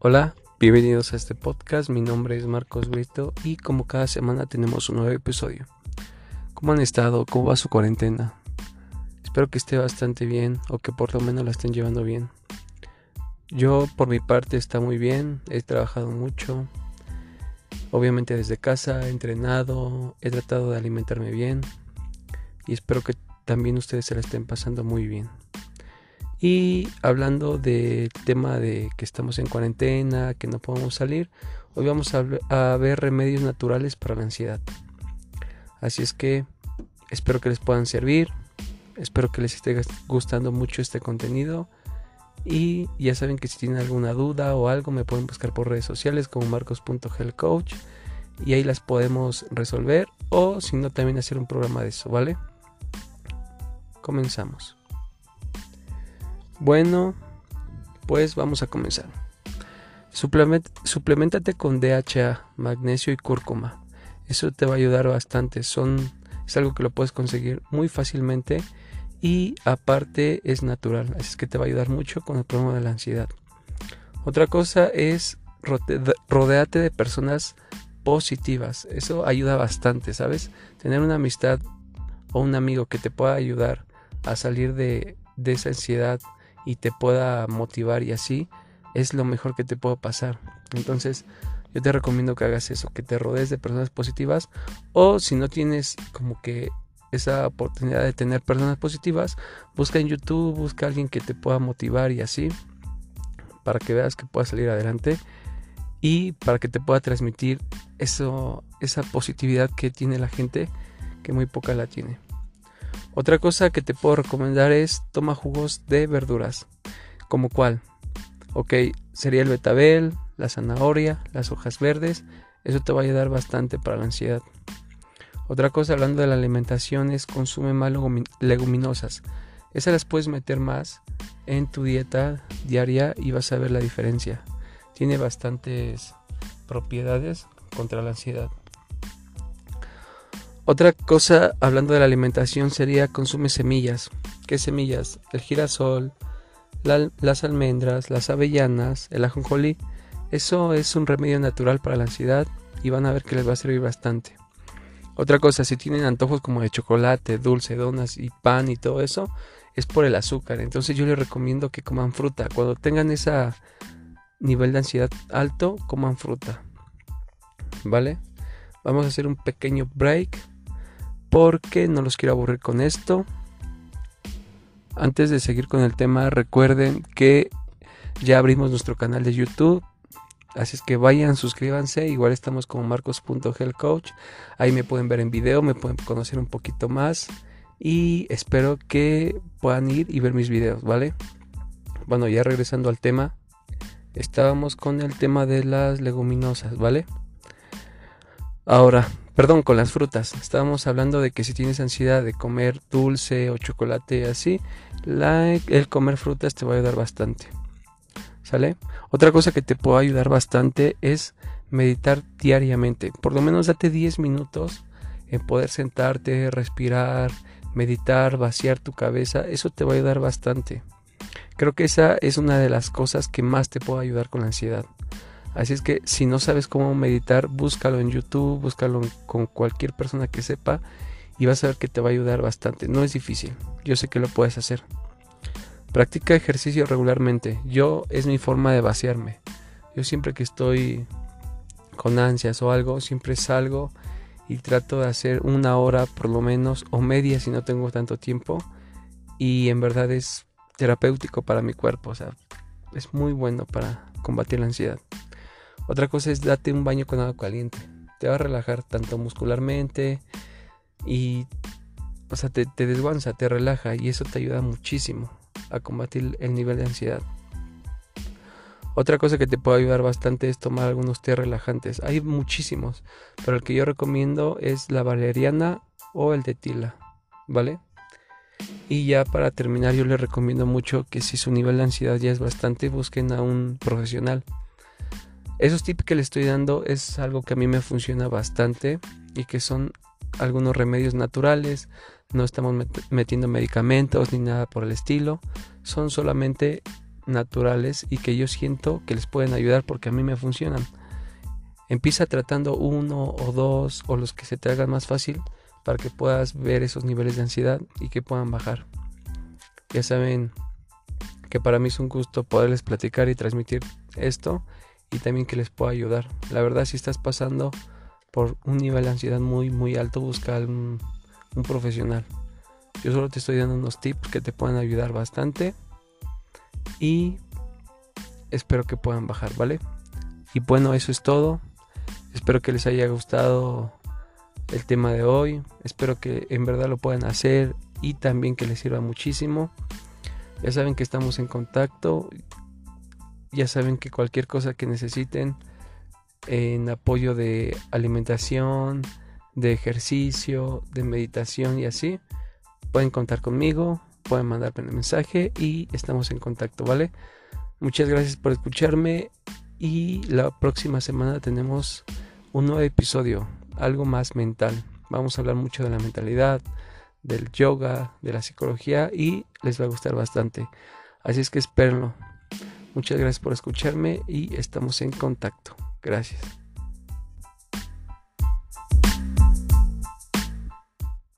Hola, bienvenidos a este podcast. Mi nombre es Marcos Brito y como cada semana tenemos un nuevo episodio. ¿Cómo han estado? ¿Cómo va su cuarentena? Espero que esté bastante bien o que por lo menos la estén llevando bien. Yo por mi parte está muy bien, he trabajado mucho. Obviamente desde casa, he entrenado, he tratado de alimentarme bien y espero que también ustedes se la estén pasando muy bien. Y hablando del tema de que estamos en cuarentena, que no podemos salir, hoy vamos a, ver remedios naturales para la ansiedad. Así es que espero que les puedan servir, espero que les esté gustando mucho este contenido. Y ya saben que si tienen alguna duda o algo me pueden buscar por redes sociales como marcos.healthcoach y ahí las podemos resolver o si no también hacer un programa de eso, ¿vale? Comenzamos. Bueno, pues vamos a comenzar. suplementate con DHA, magnesio y cúrcuma. Eso te va a ayudar bastante. Son, es algo que lo puedes conseguir muy fácilmente y aparte es natural. Así es que te va a ayudar mucho con el problema de la ansiedad. Otra cosa es rodeate de personas positivas. Eso ayuda bastante, ¿sabes? Tener una amistad o un amigo que te pueda ayudar a salir de, de esa ansiedad y te pueda motivar y así, es lo mejor que te puede pasar. Entonces, yo te recomiendo que hagas eso, que te rodees de personas positivas o si no tienes como que esa oportunidad de tener personas positivas, busca en YouTube, busca a alguien que te pueda motivar y así, para que veas que puedas salir adelante y para que te pueda transmitir eso, esa positividad que tiene la gente, que muy poca la tiene. Otra cosa que te puedo recomendar es toma jugos de verduras. ¿Como cuál? Ok, sería el betabel, la zanahoria, las hojas verdes. Eso te va a ayudar bastante para la ansiedad. Otra cosa hablando de la alimentación es consume más leguminosas. Esas las puedes meter más en tu dieta diaria y vas a ver la diferencia. Tiene bastantes propiedades contra la ansiedad. Otra cosa, hablando de la alimentación, sería consume semillas. ¿Qué semillas? El girasol, las almendras, las avellanas, el ajonjolí. Eso es un remedio natural para la ansiedad y van a ver que les va a servir bastante. Otra cosa, si tienen antojos como de chocolate, dulce, donas y pan y todo eso, es por el azúcar. Entonces yo les recomiendo que coman fruta. Cuando tengan ese nivel de ansiedad alto, coman fruta. ¿Vale? Vamos a hacer un pequeño break porque no los quiero aburrir con esto. Antes de seguir con el tema, recuerden que ya abrimos nuestro canal de YouTube. Así es que vayan, suscríbanse. Igual estamos como marcos.healthcoach. Ahí me pueden ver en video, me pueden conocer un poquito más. Y espero que puedan ir y ver mis videos, ¿vale? Bueno, ya regresando al tema. Estábamos con el tema de las leguminosas, ¿vale? Ahora, Perdón, con las frutas. Estábamos hablando de que si tienes ansiedad de comer dulce o chocolate así, el comer frutas te va a ayudar bastante. ¿Sale? Otra cosa que te puede ayudar bastante es meditar diariamente. Por lo menos date 10 minutos en poder sentarte, respirar, meditar, vaciar tu cabeza. Eso te va a ayudar bastante. Creo que esa es una de las cosas que más te puede ayudar con la ansiedad. Así es que si no sabes cómo meditar, búscalo en YouTube, búscalo con cualquier persona que sepa y vas a ver que te va a ayudar bastante. No es difícil, yo sé que lo puedes hacer. Practica ejercicio regularmente. Yo es mi forma de vaciarme. Yo siempre que estoy con ansias o algo, siempre salgo y trato de hacer una hora por lo menos o media si no tengo tanto tiempo y en verdad es terapéutico para mi cuerpo, o sea, es muy bueno para combatir la ansiedad. Otra cosa es date un baño con agua caliente. Te va a relajar tanto muscularmente y, o sea, te, te desguanza, te relaja y eso te ayuda muchísimo a combatir el nivel de ansiedad. Otra cosa que te puede ayudar bastante es tomar algunos té relajantes. Hay muchísimos, pero el que yo recomiendo es la valeriana o el de tila, ¿vale? Y ya para terminar yo les recomiendo mucho que si su nivel de ansiedad ya es bastante, busquen a un profesional. Esos tips que le estoy dando es algo que a mí me funciona bastante y que son algunos remedios naturales. No estamos metiendo medicamentos ni nada por el estilo. Son solamente naturales y que yo siento que les pueden ayudar porque a mí me funcionan. Empieza tratando uno o dos o los que se te hagan más fácil para que puedas ver esos niveles de ansiedad y que puedan bajar. Ya saben que para mí es un gusto poderles platicar y transmitir esto y también que les pueda ayudar. La verdad si estás pasando por un nivel de ansiedad muy muy alto busca un, un profesional. Yo solo te estoy dando unos tips que te puedan ayudar bastante y espero que puedan bajar, ¿vale? Y bueno, eso es todo. Espero que les haya gustado el tema de hoy. Espero que en verdad lo puedan hacer y también que les sirva muchísimo. Ya saben que estamos en contacto. Ya saben que cualquier cosa que necesiten en apoyo de alimentación, de ejercicio, de meditación y así, pueden contar conmigo, pueden mandarme un mensaje y estamos en contacto, ¿vale? Muchas gracias por escucharme y la próxima semana tenemos un nuevo episodio, algo más mental. Vamos a hablar mucho de la mentalidad, del yoga, de la psicología y les va a gustar bastante. Así es que espérenlo. Muchas gracias por escucharme y estamos en contacto. Gracias.